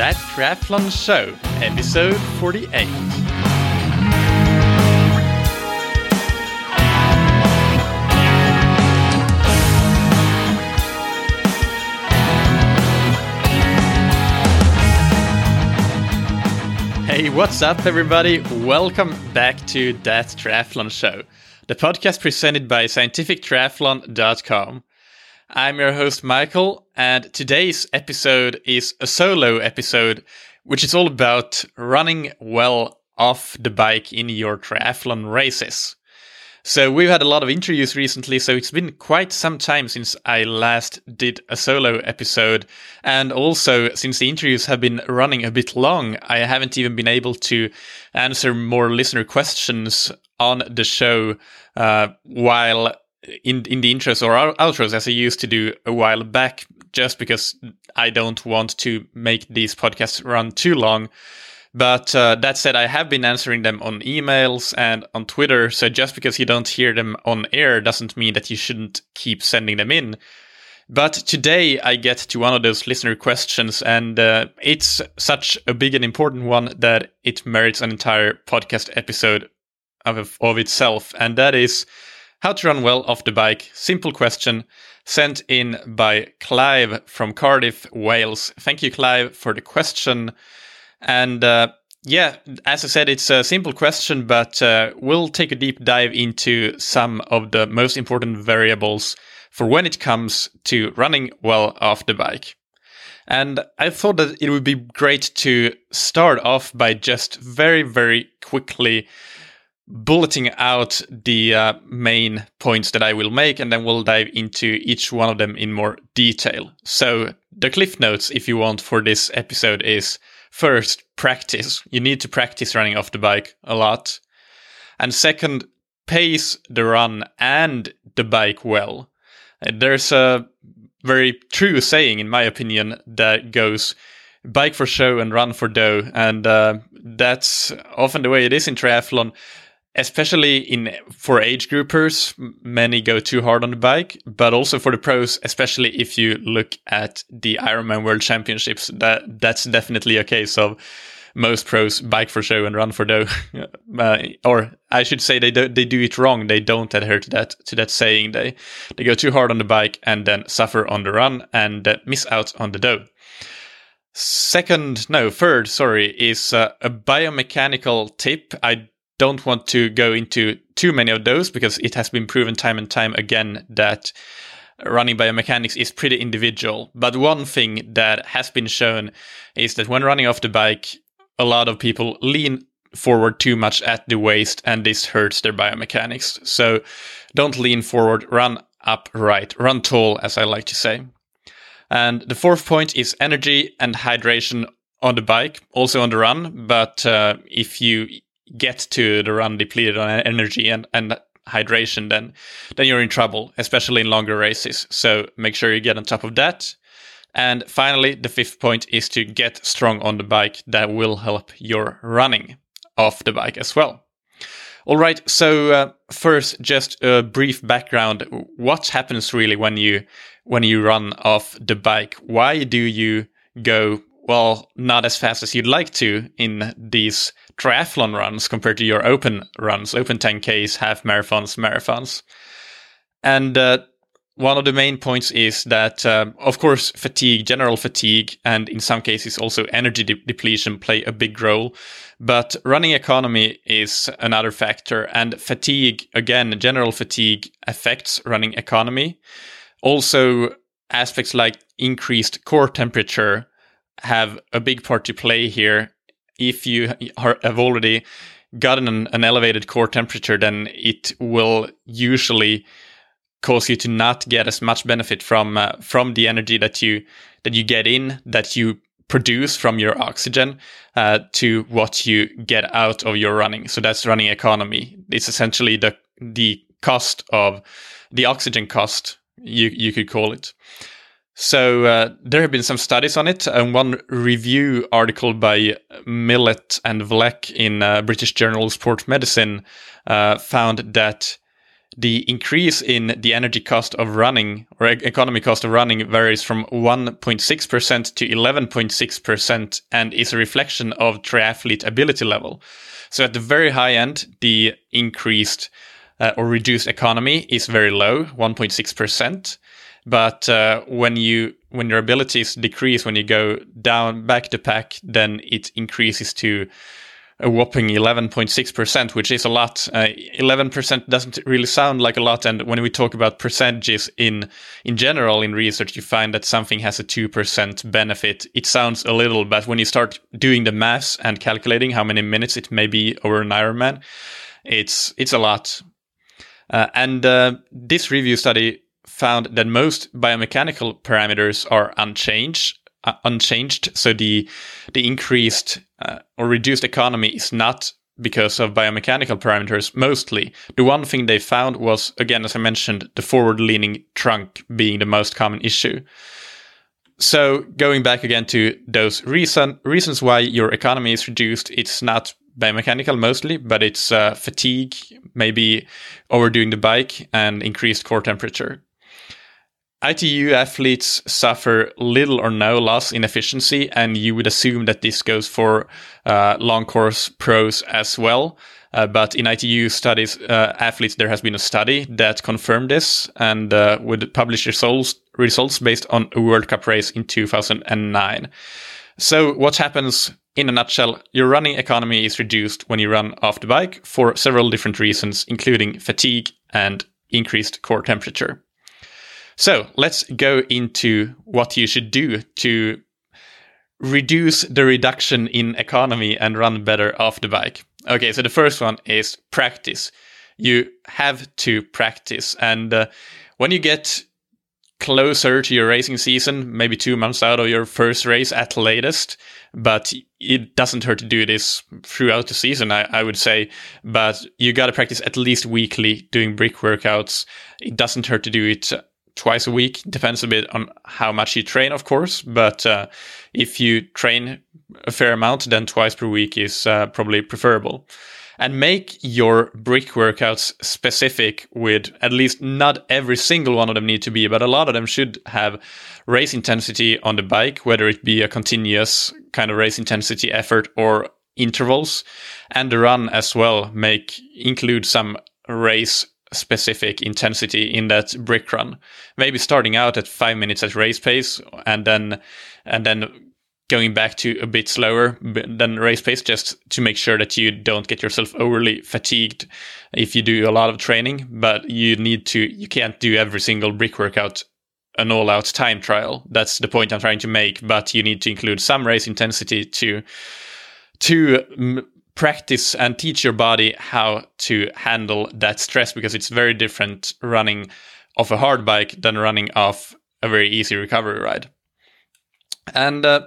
That Triathlon Show, episode 48. Hey, what's up, everybody? Welcome back to That Triathlon Show, the podcast presented by scientifictriathlon.com. I'm your host, Michael, and today's episode is a solo episode, which is all about running well off the bike in your triathlon races. So we've had a lot of interviews recently, so it's been quite some time since I last did a solo episode. And also, since the interviews have been running a bit long, I haven't even been able to answer more listener questions on the show uh, while in in the intros or outros as I used to do a while back, just because I don't want to make these podcasts run too long. But uh, that said, I have been answering them on emails and on Twitter. So just because you don't hear them on air doesn't mean that you shouldn't keep sending them in. But today I get to one of those listener questions, and uh, it's such a big and important one that it merits an entire podcast episode of, of itself. And that is how to run well off the bike. Simple question sent in by Clive from Cardiff, Wales. Thank you, Clive, for the question. And uh, yeah, as I said, it's a simple question, but uh, we'll take a deep dive into some of the most important variables for when it comes to running well off the bike. And I thought that it would be great to start off by just very, very quickly bulleting out the uh, main points that I will make, and then we'll dive into each one of them in more detail. So, the cliff notes, if you want, for this episode is first, practice. You need to practice running off the bike a lot. And second, pace the run and the bike well. There's a very true saying, in my opinion, that goes bike for show and run for dough. And uh, that's often the way it is in triathlon especially in for age groupers many go too hard on the bike but also for the pros especially if you look at the ironman world championships that that's definitely a case of most pros bike for show and run for dough. Uh, or i should say they do they do it wrong. They don't adhere to that to that saying. They they go too hard on the bike and then suffer on the run and uh, miss out on the dough. Second no third sorry is uh, a biomechanical tip. I don't want to go into too many of those because it has been proven time and time again that running biomechanics is pretty individual. But one thing that has been shown is that when running off the bike, a lot of people lean forward too much at the waist and this hurts their biomechanics. So don't lean forward, run upright, run tall, as I like to say. And the fourth point is energy and hydration on the bike, also on the run. But uh, if you get to the run depleted on energy and, and hydration, then then you're in trouble, especially in longer races. So make sure you get on top of that. And finally, the fifth point is to get strong on the bike. That will help your running off the bike as well. All right. So uh, first, just a brief background. What happens really when you when you run off the bike? Why do you go well not as fast as you'd like to in these triathlon runs compared to your open runs, open 10Ks, half marathons, marathons. And uh, one of the main points is that, uh, of course, fatigue, general fatigue, and in some cases also energy de- depletion play a big role. But running economy is another factor. And fatigue, again, general fatigue affects running economy. Also, aspects like increased core temperature have a big part to play here if you have already gotten an, an elevated core temperature, then it will usually cause you to not get as much benefit from uh, from the energy that you that you get in that you produce from your oxygen uh, to what you get out of your running. So that's running economy. It's essentially the the cost of the oxygen cost you you could call it. So uh, there have been some studies on it, and one review article by Millet and Vleck in uh, British Journal of Sport Medicine uh, found that the increase in the energy cost of running or economy cost of running varies from 1.6% to 11.6% and is a reflection of triathlete ability level. So at the very high end, the increased uh, or reduced economy is very low, 1.6%. But uh, when you when your abilities decrease, when you go down back to pack, then it increases to a whopping 11.6%, which is a lot. Uh, 11% doesn't really sound like a lot. And when we talk about percentages in, in general in research, you find that something has a 2% benefit. It sounds a little, but when you start doing the maths and calculating how many minutes it may be over an Ironman, it's, it's a lot. Uh, and uh, this review study found that most biomechanical parameters are unchanged uh, unchanged. So the the increased uh, or reduced economy is not because of biomechanical parameters mostly. The one thing they found was again, as I mentioned, the forward leaning trunk being the most common issue. So going back again to those reason reasons why your economy is reduced, it's not biomechanical mostly, but it's uh, fatigue, maybe overdoing the bike, and increased core temperature. ITU athletes suffer little or no loss in efficiency, and you would assume that this goes for uh, long course pros as well. Uh, but in ITU studies, uh, athletes, there has been a study that confirmed this and uh, would publish results, results based on a World Cup race in 2009. So what happens in a nutshell, your running economy is reduced when you run off the bike for several different reasons, including fatigue and increased core temperature. So let's go into what you should do to reduce the reduction in economy and run better off the bike. Okay, so the first one is practice. You have to practice. And uh, when you get closer to your racing season, maybe two months out of your first race at latest, but it doesn't hurt to do this throughout the season, I, I would say. But you got to practice at least weekly doing brick workouts. It doesn't hurt to do it twice a week. Depends a bit on how much you train, of course. But uh, if you train a fair amount, then twice per week is uh, probably preferable. And make your brick workouts specific with at least not every single one of them need to be, but a lot of them should have race intensity on the bike, whether it be a continuous kind of race intensity effort or intervals and the run as well make include some race specific intensity in that brick run. Maybe starting out at five minutes at race pace and then and then going back to a bit slower than race pace just to make sure that you don't get yourself overly fatigued if you do a lot of training. But you need to you can't do every single brick workout an all out time trial. That's the point I'm trying to make. But you need to include some race intensity to to practice and teach your body how to handle that stress because it's very different running off a hard bike than running off a very easy recovery ride. And uh,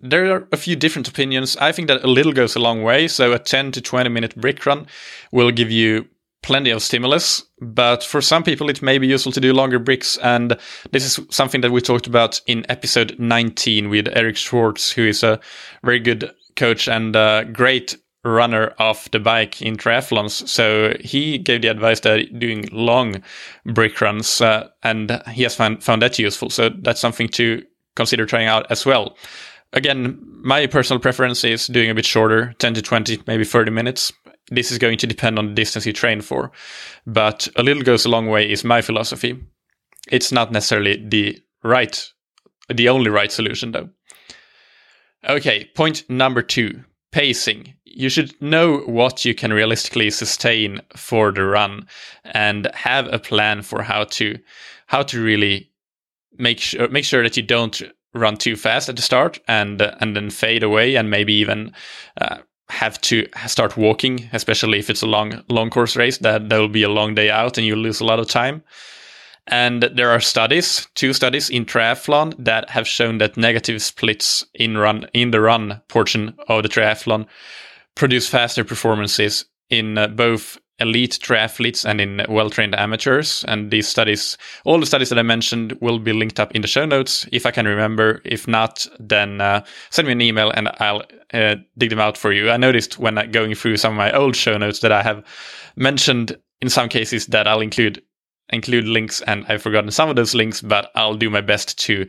there are a few different opinions. I think that a little goes a long way. So a 10 to 20 minute brick run will give you plenty of stimulus, but for some people it may be useful to do longer bricks. And this is something that we talked about in episode 19 with Eric Schwartz, who is a very good coach and a great runner off the bike in triathlons. So he gave the advice that doing long brick runs, uh, and he has found, found that useful. So that's something to consider trying out as well. Again, my personal preference is doing a bit shorter, 10 to 20, maybe 30 minutes. This is going to depend on the distance you train for, but a little goes a long way is my philosophy. It's not necessarily the right, the only right solution though. Okay, point number two pacing. You should know what you can realistically sustain for the run and have a plan for how to how to really make sure make sure that you don't run too fast at the start and uh, and then fade away and maybe even uh, have to start walking, especially if it's a long long course race. That there will be a long day out and you lose a lot of time. And there are studies, two studies in triathlon that have shown that negative splits in run in the run portion of the triathlon produce faster performances in uh, both elite triathletes and in well-trained amateurs. And these studies, all the studies that I mentioned, will be linked up in the show notes if I can remember. If not, then uh, send me an email and I'll uh, dig them out for you. I noticed when going through some of my old show notes that I have mentioned in some cases that I'll include include links, and I've forgotten some of those links, but I'll do my best to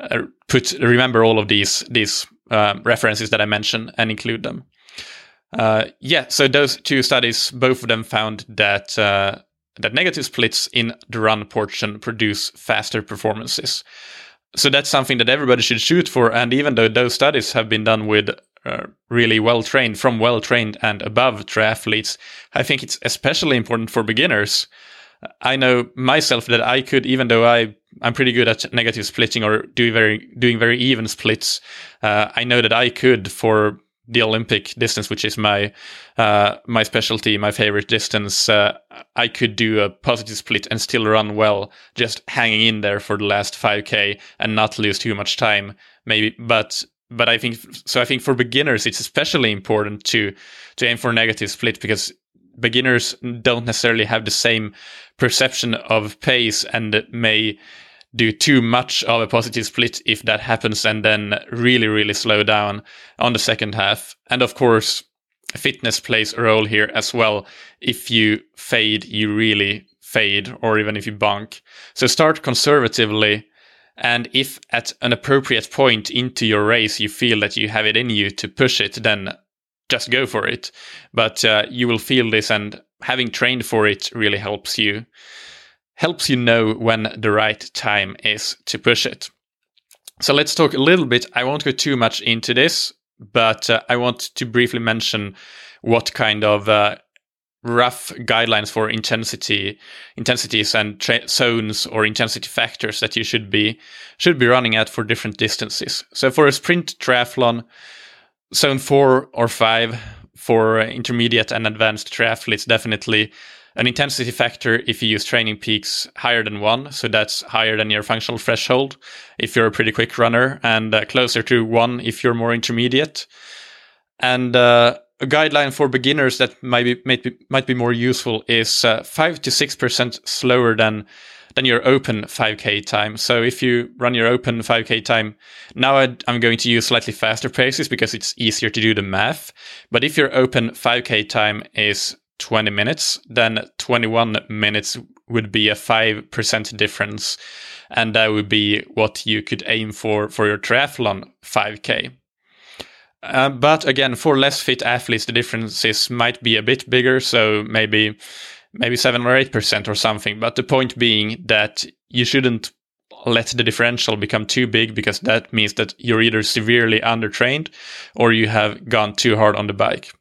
uh, put remember all of these these um, references that I mentioned and include them. Uh, yeah, so those two studies, both of them found that uh, that negative splits in the run portion produce faster performances. So that's something that everybody should shoot for. And even though those studies have been done with uh, really well trained, from well trained and above triathletes, I think it's especially important for beginners. I know myself that I could, even though I I'm pretty good at negative splitting or doing very doing very even splits. Uh, I know that I could for the Olympic distance, which is my uh, my specialty, my favorite distance, uh, I could do a positive split and still run well, just hanging in there for the last 5k and not lose too much time. Maybe, but but I think so. I think for beginners, it's especially important to to aim for negative split because beginners don't necessarily have the same perception of pace and may do too much of a positive split if that happens and then really, really slow down on the second half. And of course, fitness plays a role here as well. If you fade, you really fade, or even if you bonk. So start conservatively. And if at an appropriate point into your race you feel that you have it in you to push it, then just go for it. But uh, you will feel this, and having trained for it really helps you helps you know when the right time is to push it. So let's talk a little bit. I won't go too much into this, but uh, I want to briefly mention what kind of uh, rough guidelines for intensity intensities and tra- zones or intensity factors that you should be should be running at for different distances. So for a sprint triathlon, zone 4 or 5 for intermediate and advanced triathletes definitely an intensity factor if you use TrainingPeaks higher than one. So that's higher than your functional threshold if you're a pretty quick runner, and uh, closer to one if you're more intermediate. And uh, a guideline for beginners that might be, might be, might be more useful is uh, 5 to 6% slower than than your open 5k time. So if you run your open 5k time, now i am going to use slightly faster paces because it's easier to do the math. But if your open 5k time is 20 minutes, then 21 minutes would be a 5% difference. And that would be what you could aim for for your triathlon 5K. Uh, but again, for less fit athletes, the differences might be a bit bigger. So maybe, maybe seven or 8% or something. But the point being that you shouldn't let the differential become too big because that means that you're either severely undertrained or you have gone too hard on the bike.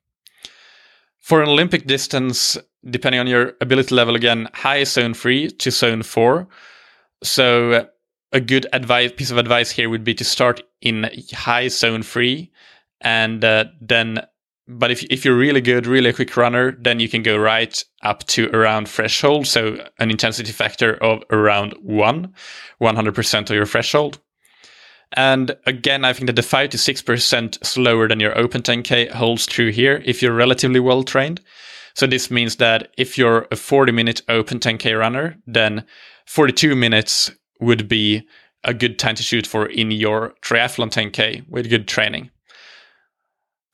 For an Olympic distance, depending on your ability level, again, high zone three to zone four. So a good advice piece of advice here would be to start in high zone three, and uh, then. But if if you're really good, really a quick runner, then you can go right up to around threshold. So an intensity factor of around one, 100% of your threshold. And again, I think that the 5 to 6% slower than your open 10K holds true here if you're relatively well trained. So this means that if you're a 40 minute open 10K runner, then 42 minutes would be a good time to shoot for in your triathlon 10K with good training.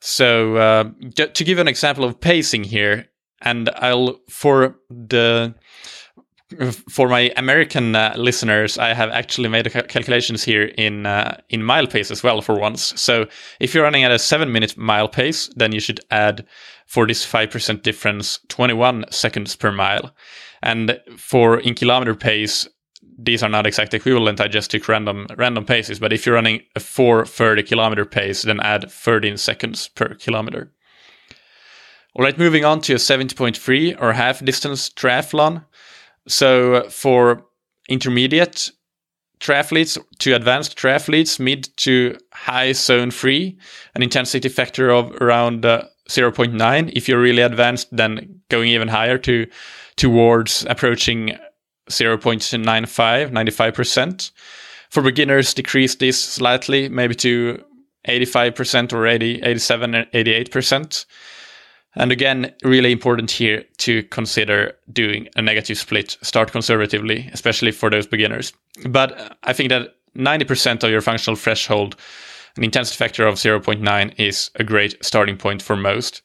So uh, to give an example of pacing here, and I'll for the for my American uh, listeners, I have actually made ca- calculations here in uh, in mile pace as well for once. So if you're running at a seven minute mile pace, then you should add for this five percent difference, twenty one seconds per mile. And for in kilometer pace, these are not exact equivalent. I just took random random paces. But if you're running a four thirty kilometer pace, then add thirteen seconds per kilometer. All right, moving on to a 70.3 or half distance triathlon. So for intermediate triathletes to advanced triathletes, mid to high zone three, an intensity factor of around uh, 0.9. If you're really advanced, then going even higher to towards approaching 0.95, 95%. For beginners, decrease this slightly, maybe to 85% or 80, 87, 88%. And again, really important here to consider doing a negative split. Start conservatively, especially for those beginners. But I think that 90% of your functional threshold, an intensity factor of 0.9 is a great starting point for most.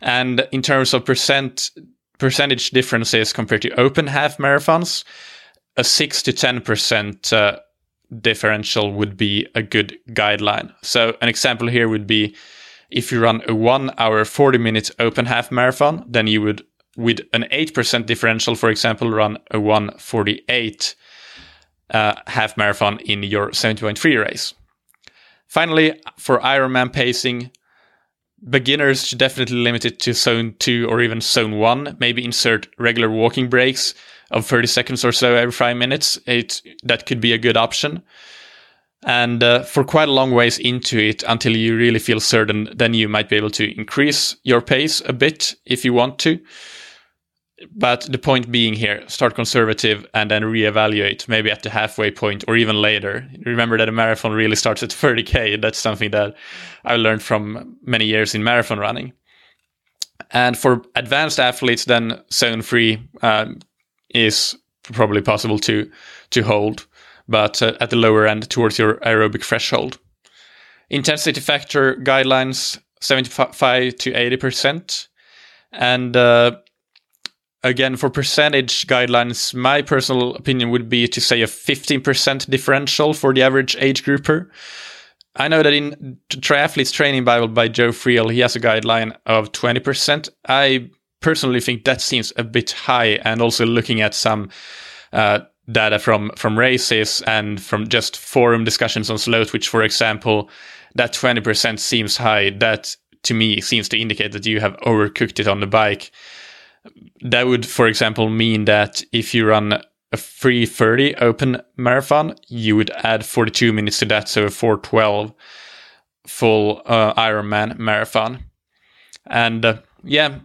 And in terms of percent percentage differences compared to open half marathons, a 6 to 10% uh, differential would be a good guideline. So, an example here would be if you run a 1 hour 40 minute open half marathon, then you would, with an 8% differential, for example, run a 148 uh, half marathon in your 70.3 race. Finally, for Ironman pacing, beginners should definitely limit it to zone 2 or even zone 1. Maybe insert regular walking breaks of 30 seconds or so every 5 minutes. It that could be a good option. And uh, for quite a long ways into it, until you really feel certain, then you might be able to increase your pace a bit if you want to. But the point being here, start conservative and then reevaluate maybe at the halfway point or even later. Remember that a marathon really starts at 30k. That's something that I learned from many years in marathon running. And for advanced athletes, then zone three um, is probably possible to to hold, but uh, at the lower end towards your aerobic threshold. Intensity factor guidelines 75 to 80 percent, and uh, again, for percentage guidelines, my personal opinion would be to say a 15% differential for the average age grouper. I know that in Triathletes Training Bible by Joe Friel, he has a guideline of 20%. I personally think that seems a bit high, and also looking at some uh, data from from races and from just forum discussions on Slowtwitch, for example, that 20% seems high. That to me seems to indicate that you have overcooked it on the bike that would, for example, mean that if you run a 330 open marathon, you would add 42 minutes to that, so a 412 full uh, Ironman marathon. And uh, yeah,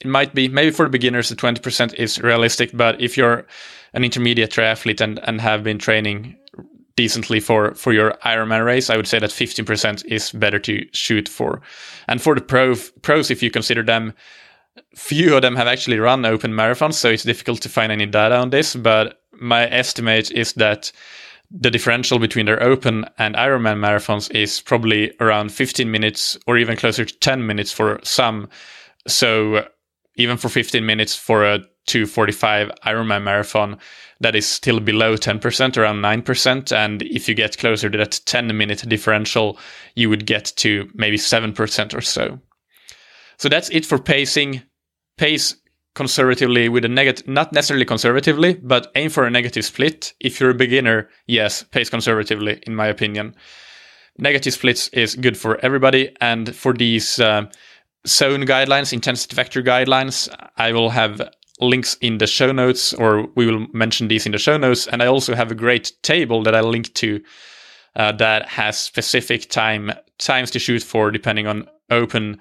it might be maybe for the beginners, the 20% is realistic, but if you're an intermediate triathlete and, and have been training decently for for your Ironman race, I would say that 15% is better to shoot for. And for the pro pros, if you consider them few of them have actually run open marathons, so it's difficult to find any data on this. But my estimate is that the differential between their open and Ironman marathons is probably around 15 minutes or even closer to 10 minutes for some. So even for 15 minutes for a 245 Ironman marathon, that is still below 10%, around 9%. And if you get closer to that 10 minute differential, you would get to maybe 7% or so. So that's it for pacing pace conservatively with a negative, not necessarily conservatively, but aim for a negative split. If you're a beginner, yes, pace conservatively, in my opinion. Negative splits is good for everybody. And for these uh, zone guidelines, intensity factor guidelines, I will have links in the show notes, or we will mention these in the show notes. And I also have a great table that I link to uh, that has specific time times to shoot for depending on open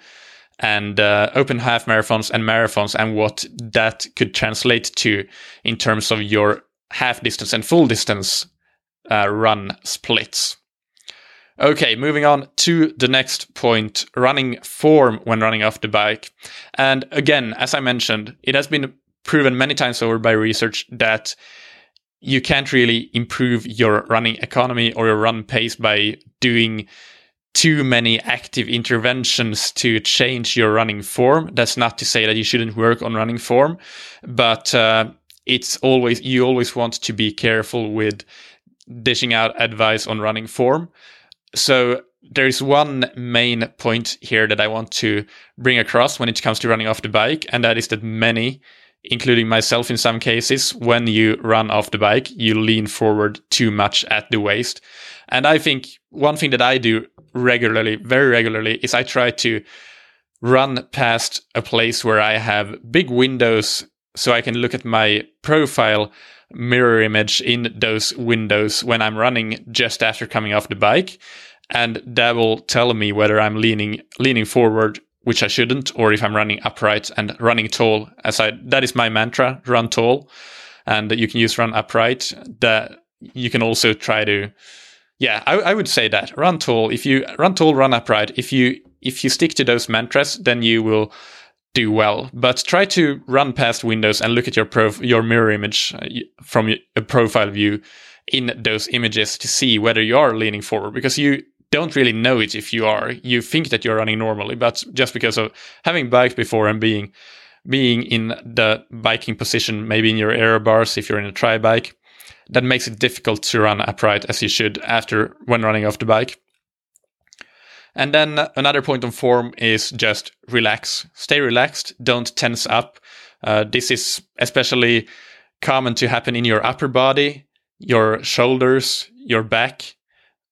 and uh, open half marathons and marathons and what that could translate to in terms of your half distance and full distance uh, run splits. Okay, moving on to the next point running form when running off the bike. And again, as I mentioned, it has been proven many times over by research that you can't really improve your running economy or your run pace by doing too many active interventions to change your running form. That's not to say that you shouldn't work on running form, but uh, it's always you always want to be careful with dishing out advice on running form. So there's one main point here that I want to bring across when it comes to running off the bike, and that is that many, including myself in some cases, when you run off the bike, you lean forward too much at the waist. And I think one thing that I do regularly, very regularly, is I try to run past a place where I have big windows so I can look at my profile mirror image in those windows when I'm running just after coming off the bike. And that will tell me whether I'm leaning leaning forward, which I shouldn't, or if I'm running upright and running tall. As I that is my mantra, run tall. And you can use run upright. That you can also try to yeah, I, I, would say that run tall. If you run tall, run upright. If you if you stick to those mantras, then you will do well. But try to run past windows and look at your prof- your mirror image uh, from a profile view in those images to see whether you are leaning forward because you don't really know it if you are. You think that you're running normally, but just because of having biked before and being being in the biking position, maybe in your aero bars if you're in a tri bike, that makes it difficult to run upright as you should after when running off the bike. And then another point on form is just relax. Stay relaxed. Don't tense up. Uh, this is especially common to happen in your upper body, your shoulders, your back.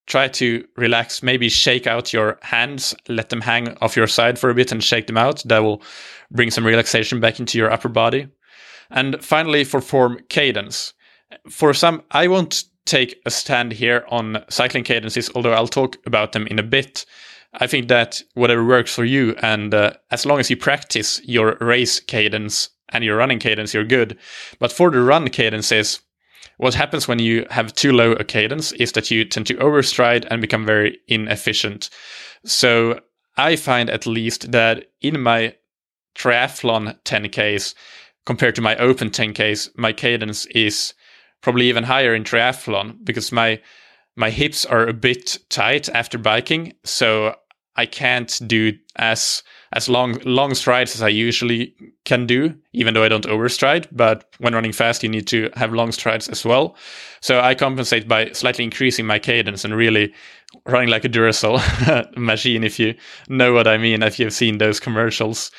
Try to relax. Maybe shake out your hands. Let them hang off your side for a bit and shake them out. That will bring some relaxation back into your upper body. And finally, for form cadence. For some, I won't take a stand here on cycling cadences, although I'll talk about them in a bit. I think that whatever works for you, and uh, as long as you practice your race cadence and your running cadence, you're good. But for the run cadences, what happens when you have too low a cadence is that you tend to overstride and become very inefficient. So I find at least that in my triathlon 10Ks compared to my open 10Ks, my cadence is probably even higher in triathlon because my my hips are a bit tight after biking, so I can't do as as long long strides as I usually can do, even though I don't overstride. But when running fast, you need to have long strides as well. So I compensate by slightly increasing my cadence and really running like a Duracell machine. If you know what I mean, if you've seen those commercials.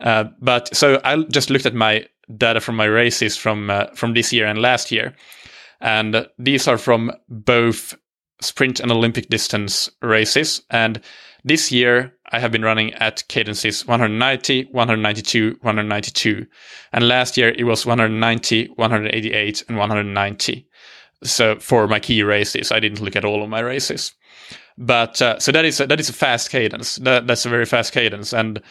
Uh, but so I just looked at my data from my races from uh, from this year and last year, and these are from both sprint and Olympic distance races. And this year, I have been running at cadences 190, 192, 192. And last year, it was 190, 188, and 190. So for my key races, I didn't look at all of my races. But uh, so that is a, that is a fast cadence. That, that's a very fast cadence, and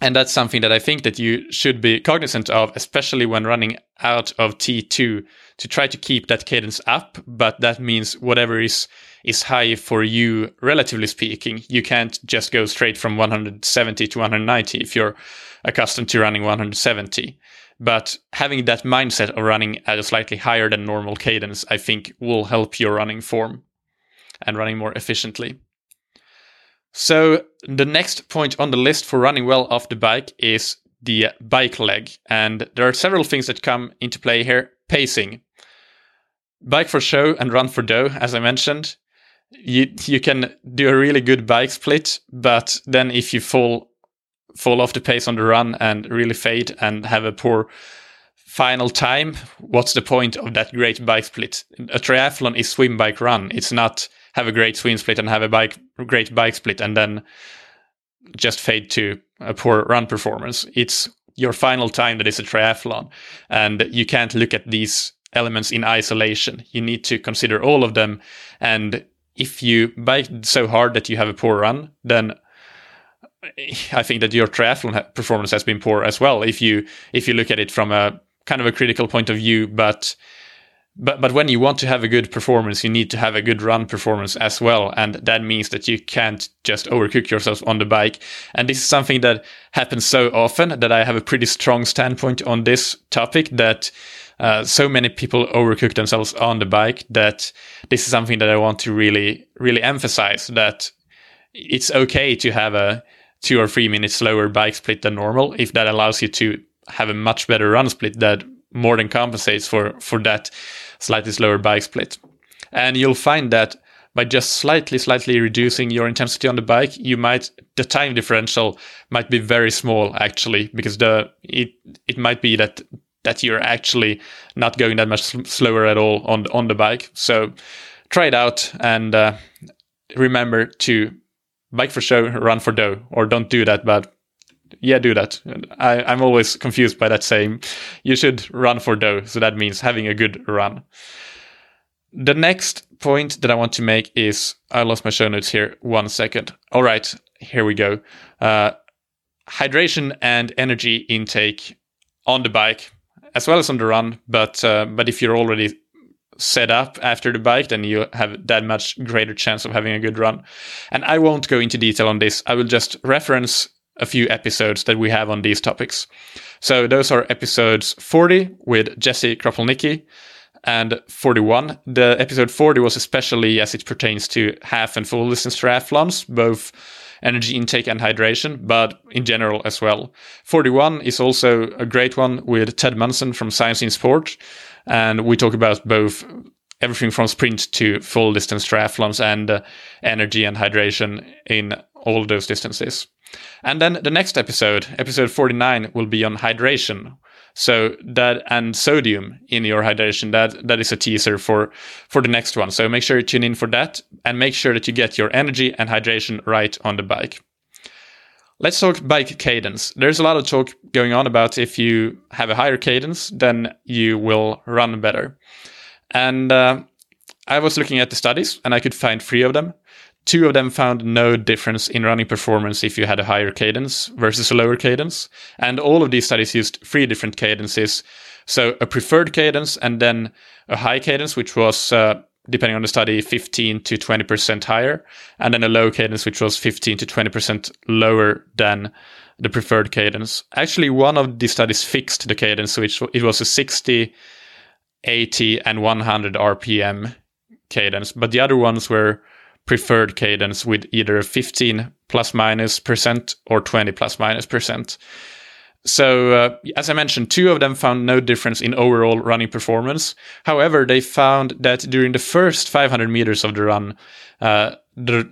and that's something that I think that you should be cognizant of, especially when running out of T2 to try to keep that cadence up. But that means whatever is, is high for you, relatively speaking, you can't just go straight from 170 to 190 if you're accustomed to running 170. But having that mindset of running at a slightly higher than normal cadence, I think will help your running form and running more efficiently. So the next point on the list for running well off the bike is the bike leg. And there are several things that come into play here. Pacing. Bike for show and run for dough, as I mentioned. You you can do a really good bike split, but then if you fall fall off the pace on the run and really fade and have a poor final time, what's the point of that great bike split? A triathlon is swim bike run. It's not have a great swim split and have a bike great bike split and then just fade to a poor run performance. It's your final time that is a triathlon, and you can't look at these elements in isolation. You need to consider all of them, and if you bike so hard that you have a poor run, then I think that your triathlon performance has been poor as well. If you if you look at it from a kind of a critical point of view, but but but when you want to have a good performance, you need to have a good run performance as well, and that means that you can't just overcook yourself on the bike. And this is something that happens so often that I have a pretty strong standpoint on this topic. That uh, so many people overcook themselves on the bike that this is something that I want to really really emphasize that it's okay to have a two or three minutes slower bike split than normal if that allows you to have a much better run split that more than compensates for for that slightly slower bike split. And you'll find that by just slightly, slightly reducing your intensity on the bike, you might the time differential might be very small actually, because the it it might be that that you're actually not going that much slower at all on on the bike. So try it out and uh, remember to bike for show, run for dough, or don't do that, but yeah, do that. I, I'm always confused by that saying. You should run for dough. So that means having a good run. The next point that I want to make is I lost my show notes here. One second. All right, here we go. Uh, hydration and energy intake on the bike as well as on the run. But uh, but if you're already set up after the bike, then you have that much greater chance of having a good run. And I won't go into detail on this. I will just reference a few episodes that we have on these topics. So those are episodes 40 with Jesse Kropelnicki and 41. The episode 40 was especially as it pertains to half and full distance triathlons, both energy intake and hydration, but in general as well. 41 is also a great one with Ted Munson from Science in Sport. And we talk about both everything from sprint to full distance triathlons and uh, energy and hydration in all those distances. And then the next episode, episode 49, will be on hydration. So that and sodium in your hydration, that that is a teaser for for the next one. So make sure you tune in for that and make sure that you get your energy and hydration right on the bike. Let's talk bike cadence. There's a lot of talk going on about if you have a higher cadence, then you will run better. And uh, I was looking at the studies and I could find three of them. Two of them found no difference in running performance if you had a higher cadence versus a lower cadence. And all of these studies used three different cadences. So a preferred cadence and then a high cadence, which was, uh, depending on the study, 15 to 20% higher. And then a low cadence, which was 15 to 20% lower than the preferred cadence. Actually, one of the studies fixed the cadence, which it was a 60 80 and 100 RPM cadence, but the other ones were preferred cadence with either 15 plus minus percent or 20 plus minus percent. So, uh, as I mentioned, two of them found no difference in overall running performance. However, they found that during the first 500 meters of the run, uh, the,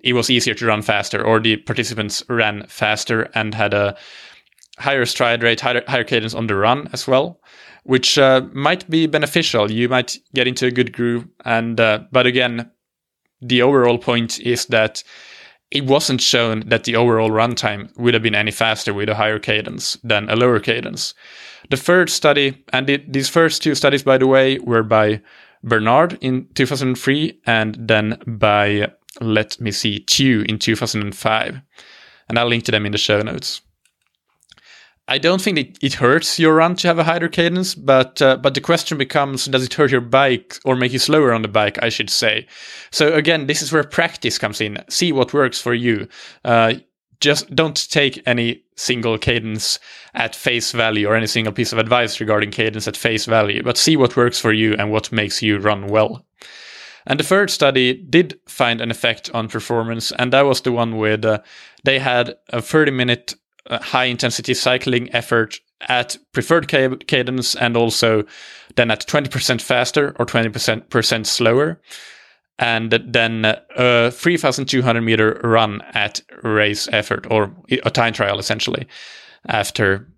it was easier to run faster, or the participants ran faster and had a higher stride rate, higher, higher cadence on the run as well which uh, might be beneficial. You might get into a good groove, and uh, but again, the overall point is that it wasn't shown that the overall runtime would have been any faster with a higher cadence than a lower cadence. The third study, and these first two studies, by the way, were by Bernard in 2003 and then by, let me see, Tew in 2005. And I'll link to them in the show notes. I don't think it, it hurts your run to have a higher cadence, but uh, but the question becomes: Does it hurt your bike or make you slower on the bike? I should say. So again, this is where practice comes in. See what works for you. Uh, just don't take any single cadence at face value or any single piece of advice regarding cadence at face value, but see what works for you and what makes you run well. And the third study did find an effect on performance, and that was the one with uh, they had a 30 minute high intensity cycling effort at preferred cadence and also then at 20% faster or 20% slower. And then a 3200 meter run at race effort or a time trial essentially after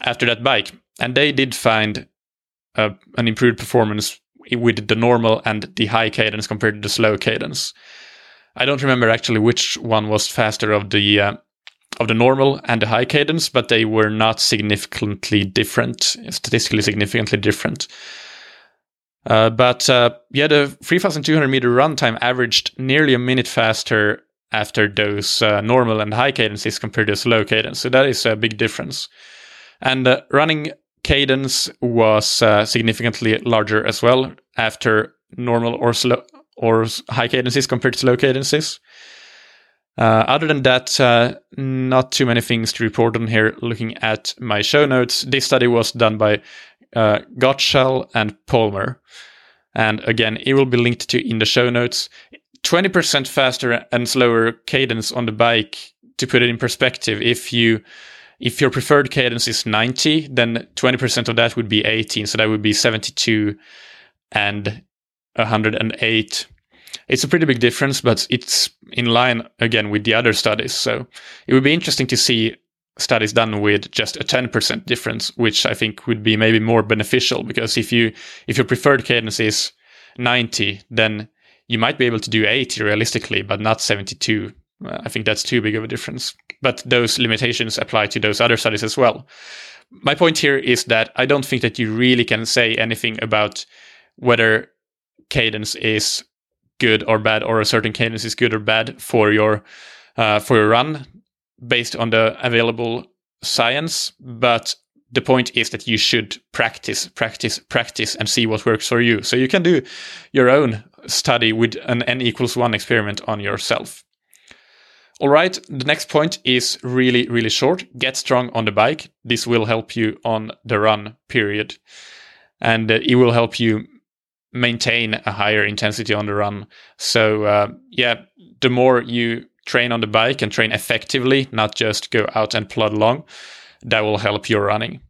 after that bike. And they did find uh, an improved performance with the normal and the high cadence compared to the slow cadence. I don't remember actually which one was faster of the uh, of the normal and the high cadence, but they were not significantly different, statistically significantly different. Uh, but uh, yeah, the 3,200 meter runtime averaged nearly a minute faster after those uh, normal and high cadences compared to slow cadence. So that is a big difference. And uh, running cadence was uh, significantly larger as well after normal or slow or high cadences compared to slow cadences. Uh, other than that, uh, not too many things to report on here. Looking at my show notes, this study was done by uh, Gottschall and Palmer. And again, it will be linked to in the show notes. 20% faster and slower cadence on the bike. To put it in perspective, if you if your preferred cadence is 90, then 20% of that would be 18. So that would be 72 and 108 it's a pretty big difference, but it's in line again with the other studies. So it would be interesting to see studies done with just a 10% difference, which I think would be maybe more beneficial because if you if your preferred cadence is 90, then you might be able to do 80 realistically, but not 72. Uh, I think that's too big of a difference. But those limitations apply to those other studies as well. My point here is that I don't think that you really can say anything about whether cadence is good or bad, or a certain cadence is good or bad for your uh, for your run based on the available science. But the point is that you should practice, practice, practice, and see what works for you. So you can do your own study with an n equals one experiment on yourself. All right, the next point is really, really short. Get strong on the bike. This will help you on the run period. And uh, it will help you maintain a higher intensity on the run. So uh, yeah, the more you train on the bike and train effectively, not just go out and plod along. That will help your running.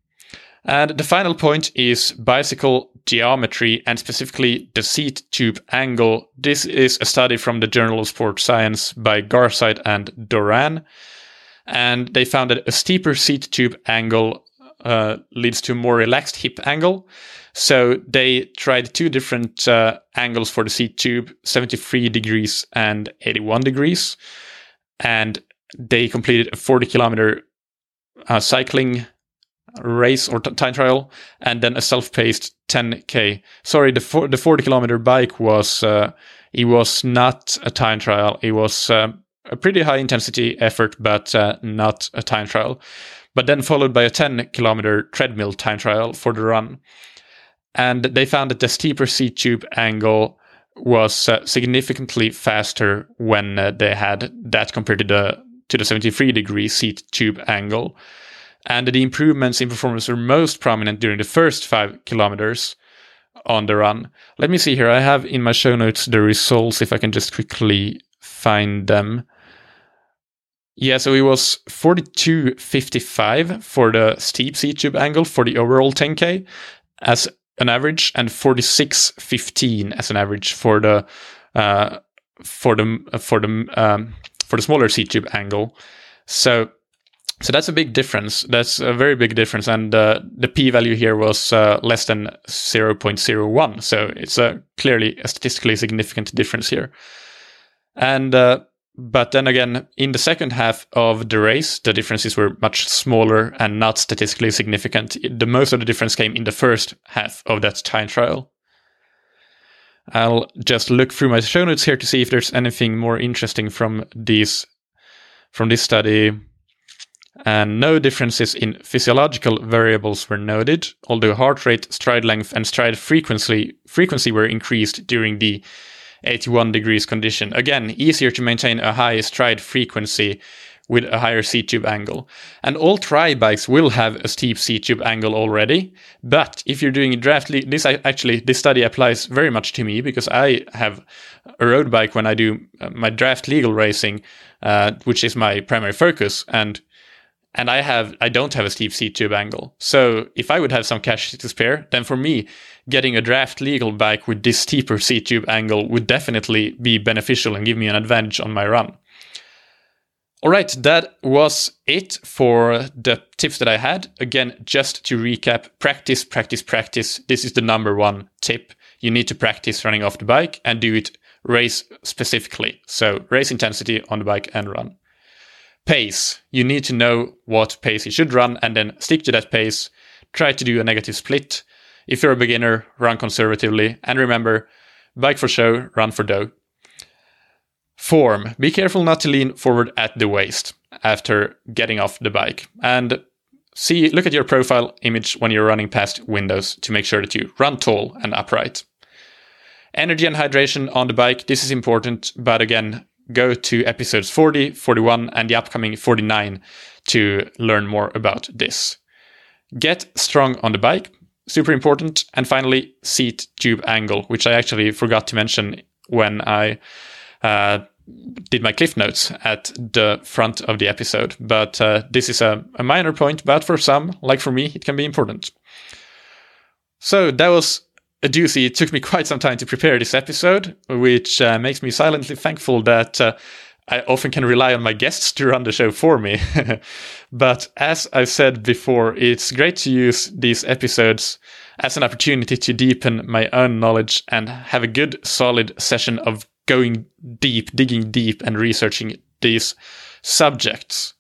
And the final point is bicycle geometry and specifically the seat tube angle. This is a study from the Journal of Sports Science by Garside and Doran. And they found that a steeper seat tube angle uh, leads to more relaxed hip angle. So they tried two different uh, angles for the seat tube 73 degrees and 81 degrees. And they completed a 40 kilometer uh, cycling race or t- time trial and then a self-paced 10k sorry the for- the 40 kilometer bike was uh, it was not a time trial. It was uh, a pretty high intensity effort but uh, not a time trial. But then followed by a 10 kilometer treadmill time trial for the run and they found that the steeper seat tube angle was uh, significantly faster when uh, they had that compared to the to the 73 degree seat tube angle and the improvements in performance were most prominent during the first five kilometers on the run. Let me see here. I have in my show notes the results if I can just quickly find them. Yeah, so it was 42.55 for the steep seat tube angle for the overall 10K as an average, and 46.15 as an average for the uh, for the for the um, for the smaller seat tube angle. So so that's a big difference. That's a very big difference. And uh, the p value here was uh, less than 0.01. So it's a clearly a statistically significant difference here. And, uh, but then again, in the second half of the race, the differences were much smaller and not statistically significant. The most of the difference came in the first half of that time trial. I'll just look through my show notes here to see if there's anything more interesting from these, from this study and no differences in physiological variables were noted, although heart rate, stride length, and stride frequency, frequency were increased during the 81 degrees condition. Again, easier to maintain a high stride frequency with a higher seat tube angle. And all tri bikes will have a steep seat tube angle already. But if you're doing a draft, le- this actually this study applies very much to me because I have a road bike when I do uh, my draft legal racing, uh, which is my primary focus. And and I have I don't have a steep seat tube angle. So if I would have some cash to spare, then for me, getting a draft legal bike with this steeper seat tube angle would definitely be beneficial and give me an advantage on my run. All right, that was it for the tips that I had. Again, just to recap, practice, practice, practice. This is the number one tip. You need to practice running off the bike and do it race specifically. So race intensity on the bike and run pace. You need to know what pace you should run and then stick to that pace. Try to do a negative split. If you're a beginner, run conservatively. And remember, bike for show, run for dough. Form. Be careful not to lean forward at the waist after getting off the bike. And see, look at your profile image when you're running past windows to make sure that you run tall and upright. Energy and hydration on the bike. This is important, but again, go to episodes 40, 41, and the upcoming 49 to learn more about this. Get strong on the bike, super important. And finally, seat tube angle, which I actually forgot to mention when I uh, did my cliff notes at the front of the episode. But uh, this is a, a minor point, but for some, like for me, it can be important. So that was a doozy. It took me quite some time to prepare this episode, which uh, makes me silently thankful that uh, I often can rely on my guests to run the show for me. but as I've said before, it's great to use these episodes as an opportunity to deepen my own knowledge and have a good, solid session of going deep, digging deep, and researching these subjects.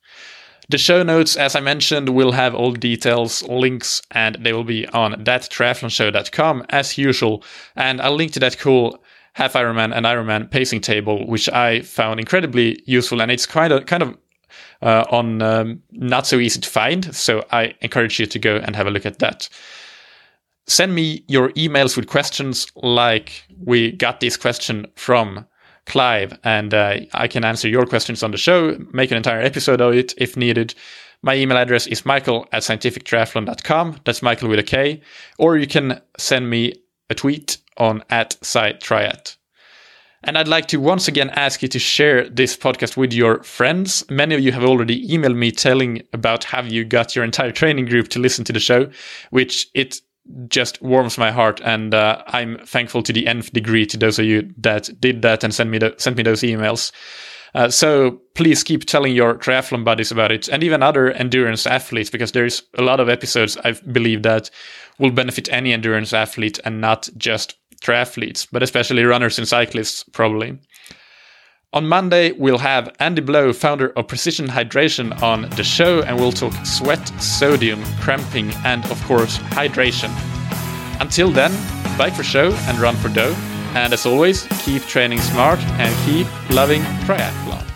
The show notes, as I mentioned, will have all details, links, and they will be on thattriathlonshow.com as usual. And I'll link to that cool half Ironman and Ironman pacing table, which I found incredibly useful. And it's kind of kind of uh, on um, not so easy to find. So I encourage you to go and have a look at that. Send me your emails with questions like we got this question from Clive, and uh, I can answer your questions on the show, make an entire episode of it if needed. My email address is mikael at scientifictriathlon.com. That's Michael with a K. Or you can send me a tweet on at SciTriat. And I'd like to once again ask you to share this podcast with your friends. Many of you have already emailed me telling about how you got your entire training group to listen to the show, which it just warms my heart. And uh, I'm thankful to the nth degree to those of you that did that and sent me, the, sent me those emails. Uh, so please keep telling your triathlon buddies about it and even other endurance athletes because there's a lot of episodes I believe that will benefit any endurance athlete and not just triathletes, but especially runners and cyclists probably. On Monday, we'll have Andy Blow, founder of Precision Hydration, on the show, and we'll talk sweat, sodium, cramping, and of course, hydration. Until then, bike for show and run for dough. And as always, keep training smart and keep loving triathlon.